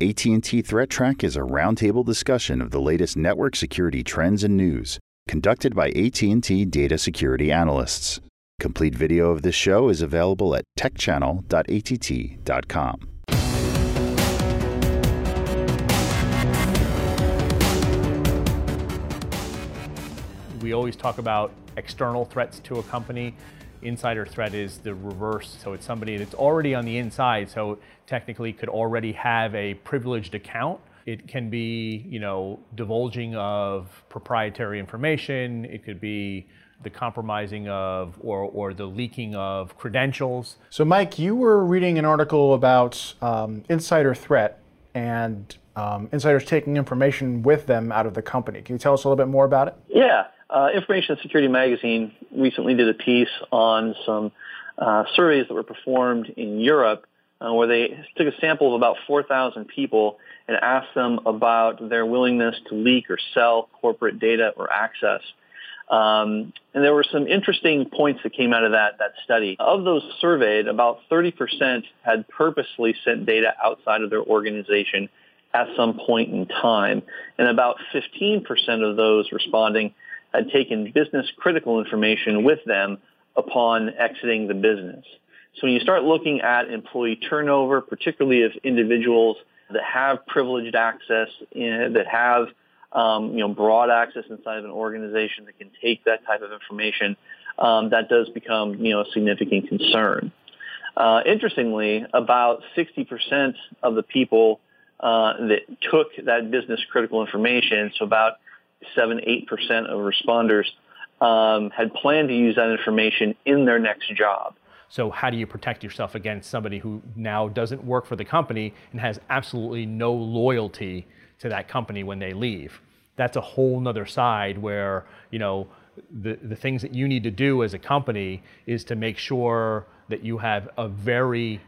AT&T Threat Track is a roundtable discussion of the latest network security trends and news, conducted by AT&T data security analysts. Complete video of this show is available at techchannel.att.com. We always talk about external threats to a company. Insider threat is the reverse. So it's somebody that's already on the inside, so technically could already have a privileged account. It can be, you know, divulging of proprietary information. It could be the compromising of or, or the leaking of credentials. So, Mike, you were reading an article about um, insider threat and um, insiders taking information with them out of the company. Can you tell us a little bit more about it? Yeah. Uh, Information Security Magazine recently did a piece on some uh, surveys that were performed in Europe uh, where they took a sample of about 4,000 people and asked them about their willingness to leak or sell corporate data or access. Um, and there were some interesting points that came out of that, that study. Of those surveyed, about 30% had purposely sent data outside of their organization at some point in time. And about 15% of those responding had taken business critical information with them upon exiting the business. So when you start looking at employee turnover, particularly of individuals that have privileged access, in, that have um, you know broad access inside of an organization that can take that type of information, um, that does become you know a significant concern. Uh, interestingly, about 60% of the people uh, that took that business critical information, so about seven, eight percent of responders um, had planned to use that information in their next job. So how do you protect yourself against somebody who now doesn't work for the company and has absolutely no loyalty to that company when they leave? That's a whole nother side where, you know, the, the things that you need to do as a company is to make sure that you have a very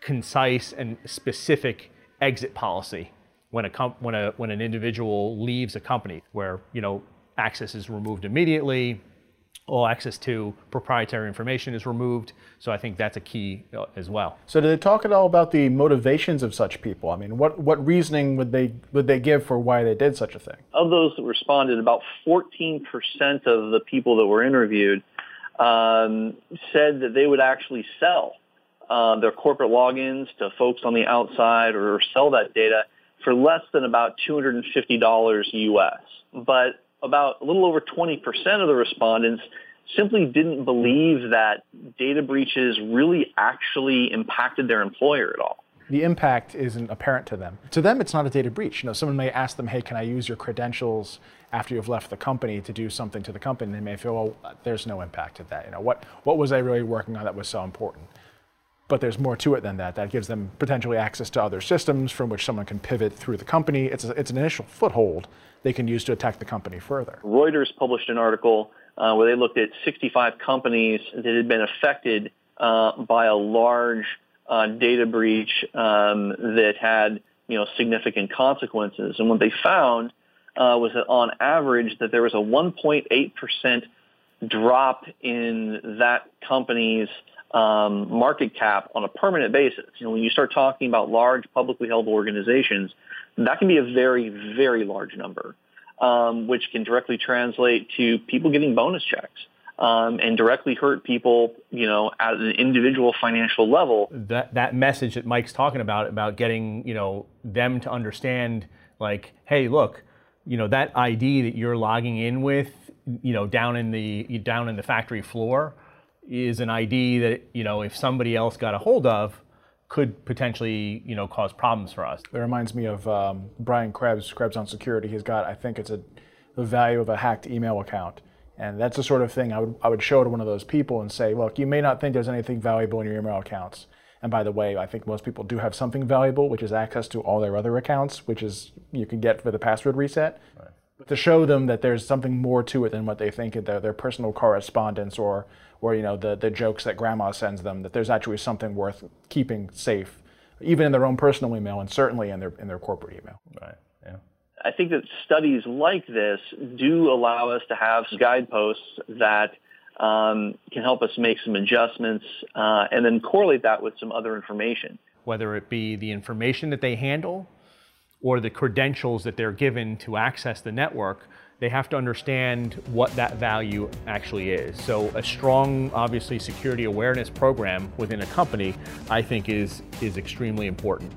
concise and specific exit policy when a comp- when a when an individual leaves a company where you know access is removed immediately all access to proprietary information is removed. So i think that's a key uh, as well. So did they talk at all about the motivations of such people? I mean what what reasoning would they would they give for why they did such a thing? Of those that responded about 14% of the people that were interviewed um, said that they would actually sell uh, their corporate logins to folks on the outside or sell that data for less than about $250 US. But about a little over 20% of the respondents simply didn't believe that data breaches really actually impacted their employer at all. The impact isn't apparent to them. To them, it's not a data breach. You know, someone may ask them, "Hey, can I use your credentials after you've left the company to do something to the company?" And they may feel, "Well, there's no impact to that. You know, what what was I really working on that was so important?" But there's more to it than that. That gives them potentially access to other systems from which someone can pivot through the company. It's, a, it's an initial foothold they can use to attack the company further. Reuters published an article uh, where they looked at 65 companies that had been affected uh, by a large uh, data breach um, that had you know significant consequences. And what they found uh, was that on average that there was a 1.8 percent drop in that company's um, market cap on a permanent basis. You know, when you start talking about large publicly held organizations, that can be a very, very large number, um, which can directly translate to people getting bonus checks. Um, and directly hurt people, you know, at an individual financial level. That that message that Mike's talking about about getting, you know, them to understand, like, hey, look, you know, that ID that you're logging in with, you know, down in the down in the factory floor, is an ID that you know if somebody else got a hold of could potentially you know cause problems for us. It reminds me of um, Brian Krebs, Krebs on Security. He's got I think it's a the value of a hacked email account. And that's the sort of thing I would, I would show to one of those people and say, look, you may not think there's anything valuable in your email accounts. And by the way, I think most people do have something valuable, which is access to all their other accounts, which is you can get for the password reset. Right. But to show them that there's something more to it than what they think their, their personal correspondence or or you know the the jokes that grandma sends them that there's actually something worth keeping safe even in their own personal email and certainly in their in their corporate email. Right. Yeah. I think that studies like this do allow us to have guideposts that um, can help us make some adjustments uh, and then correlate that with some other information. Whether it be the information that they handle or the credentials that they're given to access the network, they have to understand what that value actually is. So a strong, obviously, security awareness program within a company, I think, is is extremely important.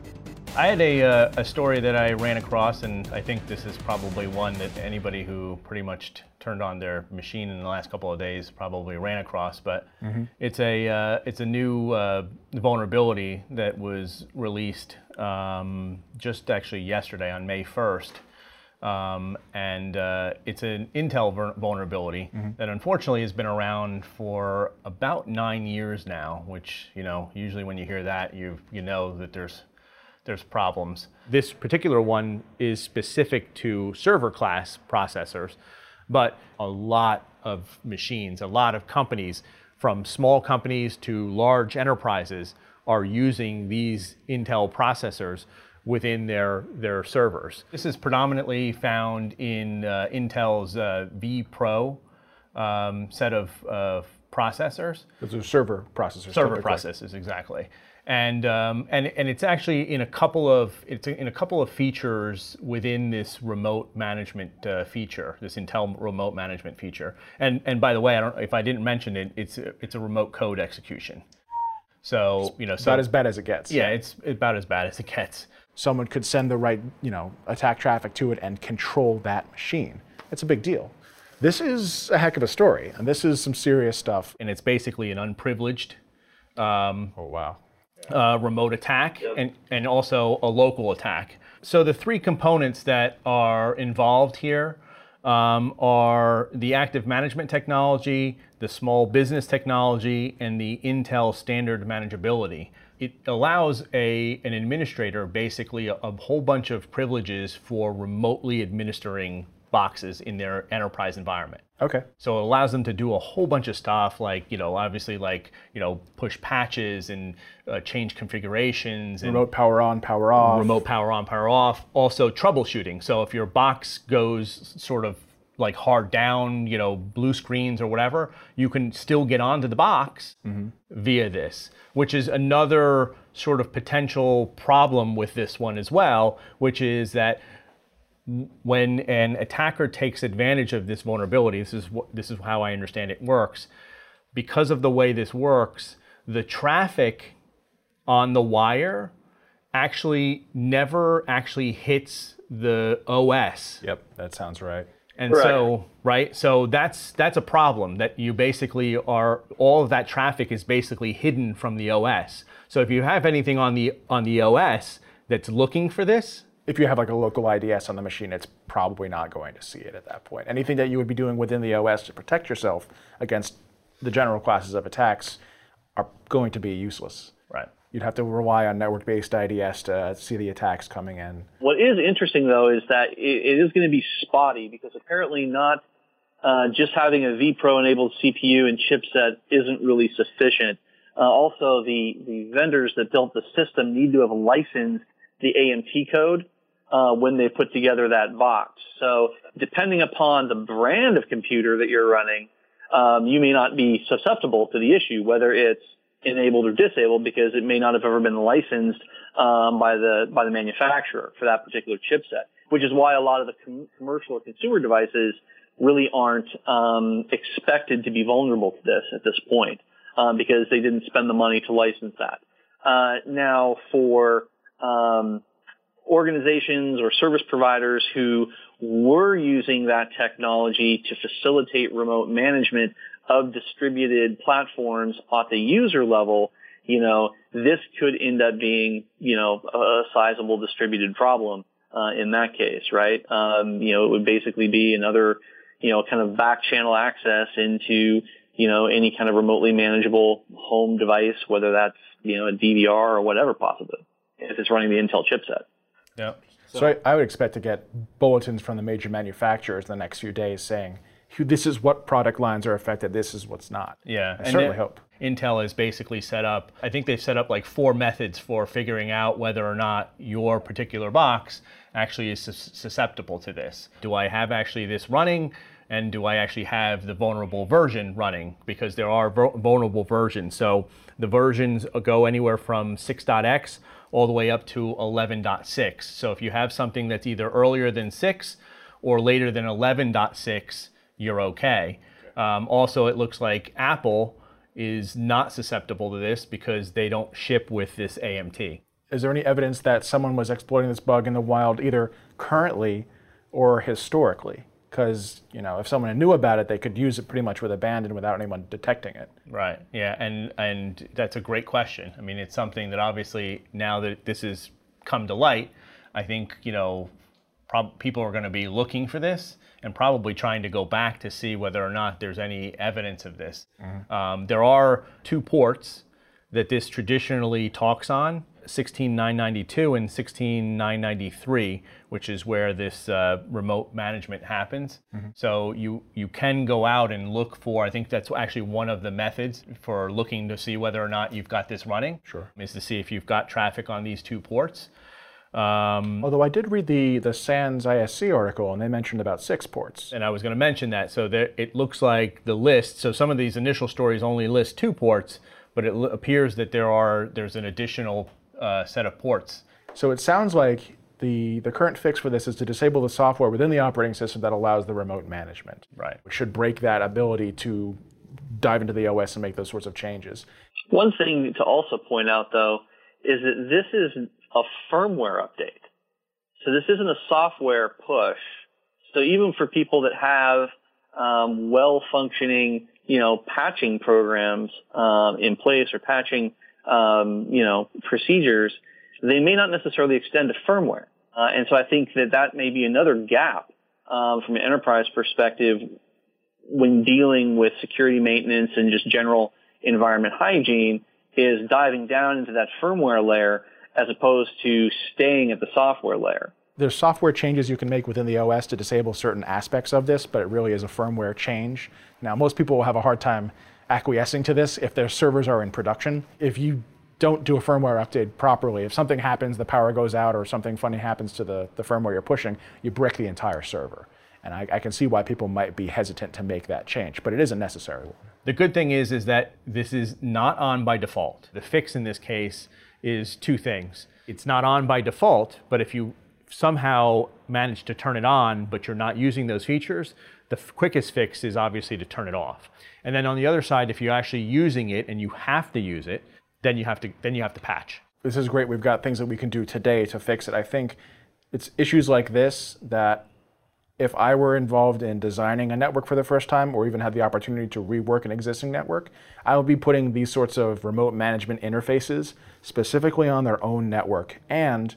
I had a, uh, a story that I ran across, and I think this is probably one that anybody who pretty much t- turned on their machine in the last couple of days probably ran across. But mm-hmm. it's a uh, it's a new uh, vulnerability that was released um, just actually yesterday on May 1st. Um, and uh, it's an Intel vulnerability mm-hmm. that unfortunately has been around for about nine years now. Which you know, usually when you hear that, you you know that there's there's problems. This particular one is specific to server class processors, but a lot of machines, a lot of companies, from small companies to large enterprises, are using these Intel processors within their, their servers. This is predominantly found in uh, Intel's uh, vPro um, set of uh, processors. Those are server processors. Server processors, exactly and um, and and it's actually in a couple of it's in a couple of features within this remote management uh, feature, this Intel remote management feature. And and by the way, I don't if I didn't mention it, it's a, it's a remote code execution. So you know, so, about as bad as it gets. Yeah, it's about as bad as it gets. Someone could send the right you know attack traffic to it and control that machine. It's a big deal. This is a heck of a story, and this is some serious stuff. And it's basically an unprivileged. Um, oh wow uh, remote attack yep. and, and also a local attack. So the three components that are involved here um, are the active management technology, the small business technology, and the Intel standard manageability. It allows a, an administrator basically a, a whole bunch of privileges for remotely administering boxes in their enterprise environment. Okay. So it allows them to do a whole bunch of stuff like, you know, obviously like, you know, push patches and uh, change configurations. And remote power on, power off. Remote power on, power off. Also troubleshooting. So if your box goes sort of like hard down, you know, blue screens or whatever, you can still get onto the box mm-hmm. via this, which is another sort of potential problem with this one as well, which is that when an attacker takes advantage of this vulnerability, this is what, this is how I understand it works. Because of the way this works, the traffic on the wire actually never actually hits the OS. Yep, that sounds right. And right. so, right, so that's that's a problem that you basically are all of that traffic is basically hidden from the OS. So if you have anything on the on the OS that's looking for this, if you have like a local IDS on the machine, it's probably not going to see it at that point. Anything that you would be doing within the OS to protect yourself against the general classes of attacks are going to be useless. Right. You'd have to rely on network-based IDS to see the attacks coming in. What is interesting though is that it is going to be spotty because apparently not uh, just having a vPro enabled CPU and chipset isn't really sufficient. Uh, also, the, the vendors that built the system need to have licensed the AMT code uh, when they put together that box. So depending upon the brand of computer that you're running, um, you may not be susceptible to the issue, whether it's enabled or disabled, because it may not have ever been licensed um, by the by the manufacturer for that particular chipset. Which is why a lot of the com- commercial or consumer devices really aren't um, expected to be vulnerable to this at this point, um, because they didn't spend the money to license that. Uh, now, for um, organizations or service providers who were using that technology to facilitate remote management of distributed platforms at the user level, you know, this could end up being, you know, a sizable distributed problem uh, in that case, right? Um, you know, it would basically be another, you know, kind of back channel access into, you know, any kind of remotely manageable home device, whether that's, you know, a DVR or whatever possibly, if it's running the Intel chipset. Yeah. So, so I, I, would expect to get bulletins from the major manufacturers in the next few days saying, this is what product lines are affected, this is what's not. Yeah. I and certainly it, hope. Intel has basically set up, I think they've set up like four methods for figuring out whether or not your particular box actually is susceptible to this. Do I have actually this running? And do I actually have the vulnerable version running? Because there are vulnerable versions. So the versions go anywhere from 6.x all the way up to 11.6. So if you have something that's either earlier than 6 or later than 11.6, you're okay. Um, also, it looks like Apple is not susceptible to this because they don't ship with this AMT. Is there any evidence that someone was exploiting this bug in the wild either currently or historically? Because you know, if someone knew about it, they could use it pretty much with abandon without anyone detecting it. Right. Yeah, and and that's a great question. I mean, it's something that obviously now that this has come to light, I think you know, prob- people are going to be looking for this and probably trying to go back to see whether or not there's any evidence of this. Um, there are two ports that this traditionally talks on 16992 and 16993 which is where this uh, remote management happens so you you can go out and look for i think that's actually one of the methods for looking to see whether or not you've got this running Sure. is to see if you've got traffic on these two ports um, Although I did read the the SANS ISC article, and they mentioned about six ports. and I was going to mention that. So there, it looks like the list. So some of these initial stories only list two ports, but it l- appears that there are there's an additional uh, set of ports. So it sounds like the the current fix for this is to disable the software within the operating system that allows the remote management. Right. We should break that ability to dive into the OS and make those sorts of changes. One thing to also point out, though, is that this is a firmware update. So this isn't a software push. So even for people that have um, well-functioning, you know, patching programs um, in place or patching, um, you know, procedures, they may not necessarily extend to firmware. Uh, and so I think that that may be another gap um, from an enterprise perspective when dealing with security maintenance and just general environment hygiene is diving down into that firmware layer as opposed to staying at the software layer. There's software changes you can make within the OS to disable certain aspects of this, but it really is a firmware change. Now, most people will have a hard time acquiescing to this if their servers are in production. If you don't do a firmware update properly, if something happens, the power goes out, or something funny happens to the, the firmware you're pushing, you brick the entire server. And I, I can see why people might be hesitant to make that change, but it is a necessary one. The good thing is is that this is not on by default. The fix in this case is two things. It's not on by default, but if you somehow manage to turn it on, but you're not using those features, the quickest fix is obviously to turn it off. And then on the other side, if you're actually using it and you have to use it, then you have to then you have to patch. this is great. We've got things that we can do today to fix it. I think it's issues like this that if I were involved in designing a network for the first time or even had the opportunity to rework an existing network, I would be putting these sorts of remote management interfaces specifically on their own network and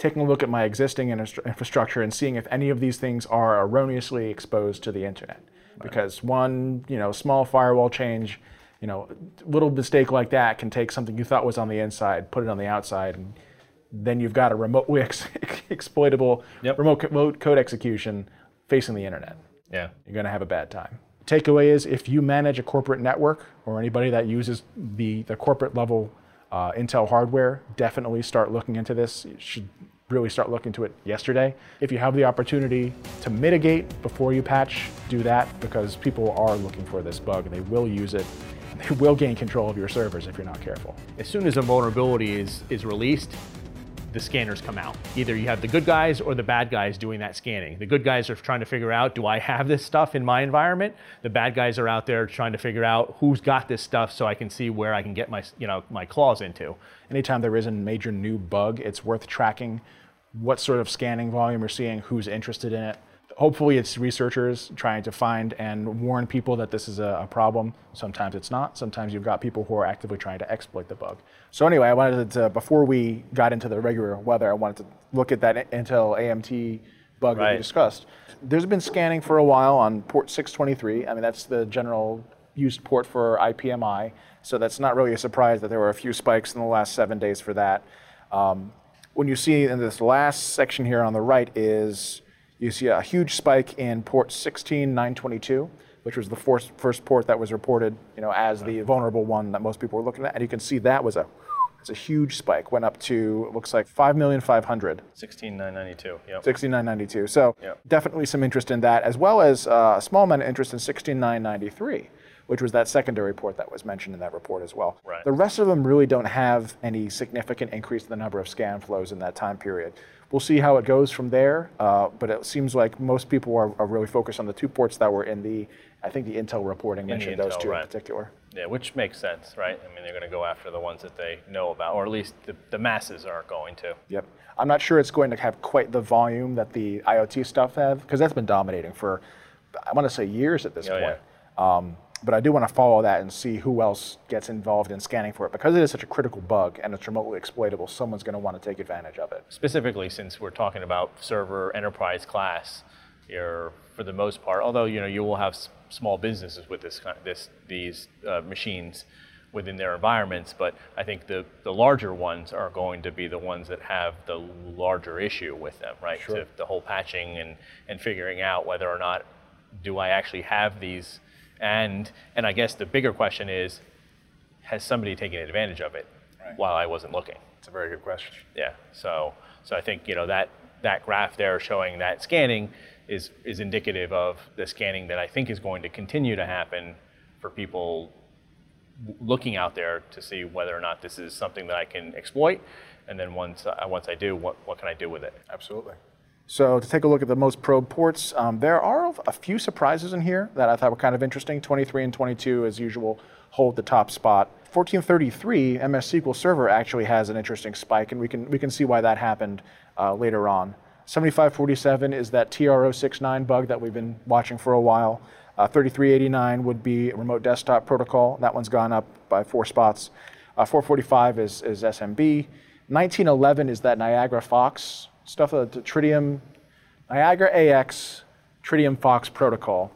taking a look at my existing infrastructure and seeing if any of these things are erroneously exposed to the internet. Because one, you know, small firewall change, you know, little mistake like that can take something you thought was on the inside, put it on the outside, and then you've got a remotely ex- exploitable Yep. remote, co- remote code execution facing the internet. Yeah. You're going to have a bad time. Takeaway is if you manage a corporate network or anybody that uses the, the corporate level uh, Intel hardware, definitely start looking into this. You should really start looking into it yesterday. If you have the opportunity to mitigate before you patch, do that because people are looking for this bug and they will use it. They will gain control of your servers if you're not careful. As soon as a vulnerability is is released, the scanners come out. Either you have the good guys or the bad guys doing that scanning. The good guys are trying to figure out, do I have this stuff in my environment? The bad guys are out there trying to figure out who's got this stuff so I can see where I can get my, you know, my claws into. anytime there is a major new bug, it's worth tracking what sort of scanning volume you're seeing, who's interested in it. Hopefully, it's researchers trying to find and warn people that this is a, a problem. Sometimes it's not. Sometimes you've got people who are actively trying to exploit the bug. So, anyway, I wanted to, before we got into the regular weather, I wanted to look at that Intel AMT bug that we discussed. There's been scanning for a while on port 623. I mean, that's the general used port for IPMI. So that's not really a surprise that there were a few spikes in the last seven days for that. Um, when you see in this last section here on the right is you see a huge spike in port 16922, which was the first, first port that was reported, you know, as the vulnerable one that most people were looking at. And you can see that was a it's a huge spike. Went up to it looks like 5,500. 16992. Yep. 6992. So Yep. definitely some interest in that, as well as uh, a small amount of interest in 16993, which was that secondary port that was mentioned in that report as well. Right. The rest of them really don't have any significant increase in the number of scan flows in that time period. We'll see how it goes from there, uh, but it seems like most people are, are, really focused on the two ports that were in the, I think the Intel reporting mentioned Intel, those two right. in particular. Yeah, which makes sense, right? I mean, they're going to go after the ones that they know about, or at least the, the masses are going to. Yep. I'm not sure it's going to have quite the volume that the IoT stuff have, because that's been dominating for, I want to say years at this oh, point. Yeah. Um, but I do want to follow that and see who else gets involved in scanning for it because it is such a critical bug and it's remotely exploitable. Someone's going to want to take advantage of it. Specifically, since we're talking about server enterprise class, you're for the most part, although you know you will have small businesses with this this these uh, machines within their environments, but I think the, the larger ones are going to be the ones that have the larger issue with them, right? Sure. So the whole patching and, and figuring out whether or not do I actually have these and and I guess the bigger question is, has somebody taken advantage of it right. while I wasn't looking? It's a very good question. Yeah. So so I think you know that that graph there showing that scanning is is indicative of the scanning that I think is going to continue to happen for people looking out there to see whether or not this is something that I can exploit, and then once uh, once I do, what what can I do with it? Absolutely. So to take a look at the most probe ports, um, there are a few surprises in here that I thought were kind of interesting. 23 and 22, as usual, hold the top spot. 1433 MS SQL Server actually has an interesting spike, and we can we can see why that happened uh, later on. 7547 is that TR069 bug that we've been watching for a while. Uh, 3389 would be remote desktop protocol. That one's gone up by four spots. Uh, 445 is, is SMB. 1911 is that Niagara Fox stuff, the Tridium, Niagara AX, Tritium Fox protocol.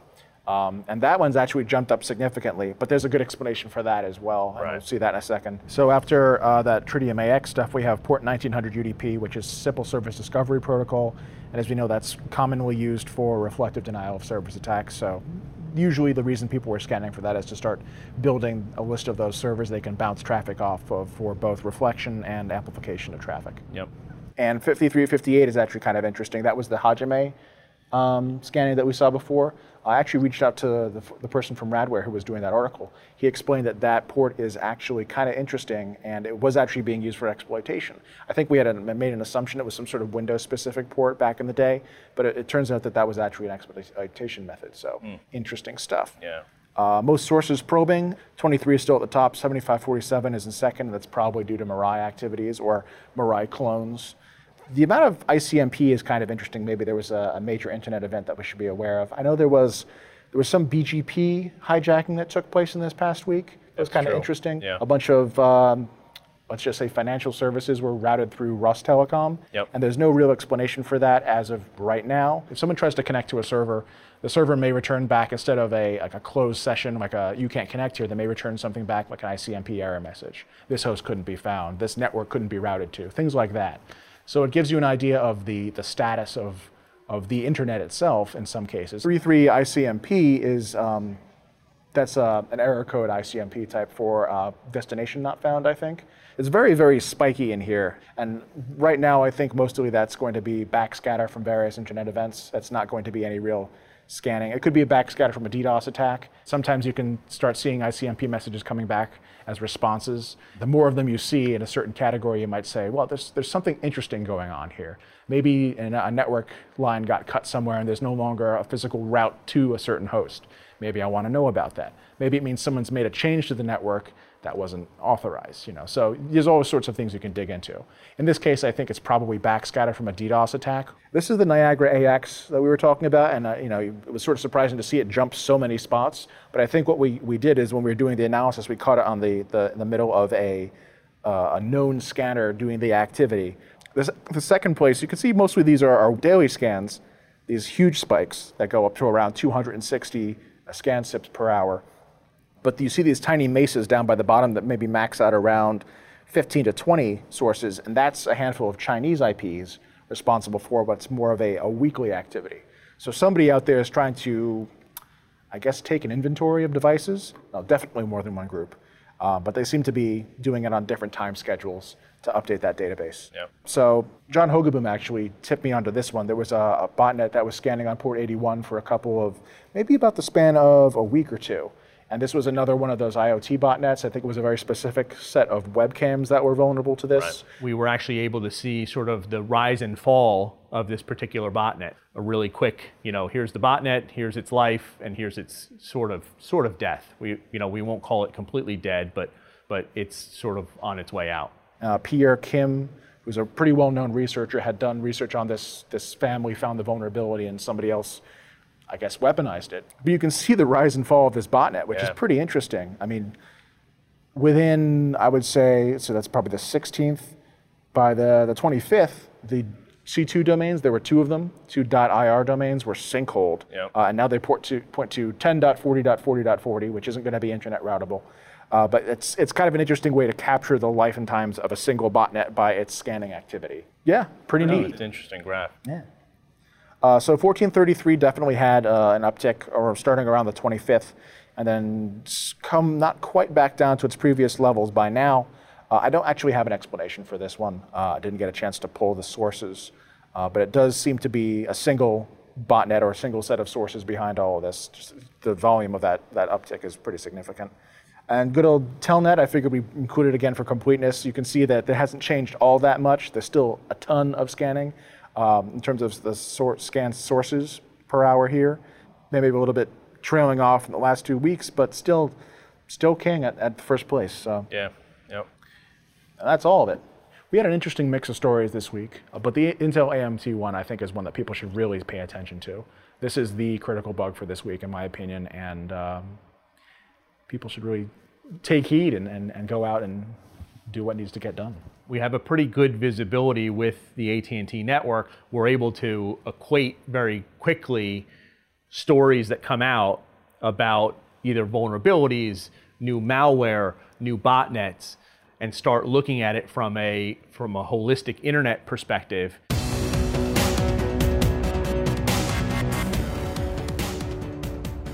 Um, and that one's actually jumped up significantly, but there's a good explanation for that as well. And right. we'll see that in a second. So after uh, that Tritium AX stuff, we have port 1900 UDP, which is Simple Service Discovery Protocol. And as we know, that's commonly used for reflective denial of service attacks. So usually the reason people were scanning for that is to start building a list of those servers they can bounce traffic off of for both reflection and amplification of traffic. Yep. And 5358 is actually kind of interesting. That was the Hajime um, scanning that we saw before. I actually reached out to the, the, person from Radware who was doing that article. He explained that that port is actually kind of interesting and it was actually being used for exploitation. I think we had a, made an assumption it was some sort of Windows specific port back in the day, but it, it turns out that that was actually an exploitation method. So mm. interesting stuff. Yeah. Uh, most sources probing, 23 is still at the top, 7547 is in second. That's probably due to Mirai activities or Mirai clones. The amount of ICMP is kind of interesting. Maybe there was a, a, major internet event that we should be aware of. I know there was there was some BGP hijacking that took place in this past week. It was kind true. of interesting. Yeah. A bunch of um, let's just say financial services were routed through Rostelecom, yep. and there's no real explanation for that as of right now. If someone tries to connect to a server, the server may return back instead of a like a closed session, like a you can't connect here. They may return something back like an ICMP error message. This host couldn't be found. This network couldn't be routed to. Things like that. So it gives you an idea of the, the status of, of the internet itself in some cases. 3.3 ICMP is, um, that's uh, an error code ICMP type for uh, destination not found, I think. It's very, very spiky in here. And right now, I think mostly that's going to be backscatter from various internet events. That's not going to be any real scanning. It could be a backscatter from a DDoS attack. Sometimes you can start seeing ICMP messages coming back as responses. The more of them you see in a certain category, you might say, well, there's, there's something interesting going on here. Maybe a network line got cut somewhere and there's no longer a physical route to a certain host. Maybe I want to know about that. Maybe it means someone's made a change to the network that wasn't authorized. You know, so there's all sorts of things you can dig into. In this case, I think it's probably backscatter from a DDoS attack. This is the Niagara AX that we were talking about, and uh, you know, it was sort of surprising to see it jump so many spots. But I think what we, we did is when we were doing the analysis, we caught it on the, the, the middle of a, uh, a known scanner doing the activity. This, the second place, you can see mostly these are our daily scans, these huge spikes that go up to around 260 scan sips per hour. But you see these tiny mesas down by the bottom that maybe max out around 15 to 20 sources, and that's a handful of Chinese IPs responsible for what's more of a, a weekly activity. So somebody out there is trying to, I guess, take an inventory of devices. Well, definitely more than one group. Uh, but they seem to be doing it on different time schedules to update that database. Yep. So John Hogaboom actually tipped me onto this one. There was a, a, botnet that was scanning on port 81 for a couple of, maybe about the span of a week or two. And this was another one of those IoT botnets. I think it was a very specific set of webcams that were vulnerable to this. We were actually able to see sort of the rise and fall of this particular botnet. A really quick, you know, here's the botnet, here's its life, and here's its sort of sort of death. We, you know, we won't call it completely dead, but but it's sort of on its way out. Uh, Pierre Kim, who's a pretty well-known researcher, had done research on this. This family found the vulnerability, and somebody else, I guess, weaponized it. But you can see the rise and fall of this botnet, which Yeah. is pretty interesting. I mean, within I would say so that's probably the 16th. By the the 25th, the C2 domains there were two of them. Two .ir domains were sinkholed, Yep. uh, and now they port to point to 10.40.40.40, which isn't going to be internet routable. Uh, but it's it's kind of an interesting way to capture the life and times of a single botnet by its scanning activity. Yeah, pretty Oh, neat. it's an interesting graph. Yeah. Uh, so 1433 definitely had uh, an uptick, or starting around the 25th, and then come not quite back down to its previous levels by now. Uh, I don't actually have an explanation for this one. Uh, I didn't get a chance to pull the sources, uh, but it does seem to be a single botnet or a single set of sources behind all of this. Just the volume of that, that uptick is pretty significant. And good old Telnet, I figured we included again for completeness. You can see that it hasn't changed all that much. There's still a ton of scanning um, in terms of the sort scan sources per hour here. Maybe a little bit trailing off in the last two weeks, but still, still king at, at first place. So Yeah. Yep. that's all of it. We had an interesting mix of stories this week, uh, but the Intel AMT one I think is one that people should really pay attention to. This is the critical bug for this week, in my opinion, and um, people should really take heed and, and, and go out and do what needs to get done. we have a pretty good visibility with the AT&T network. We're able to equate very quickly stories that come out about either vulnerabilities, new malware, new botnets, and start looking at it from a from a holistic internet perspective.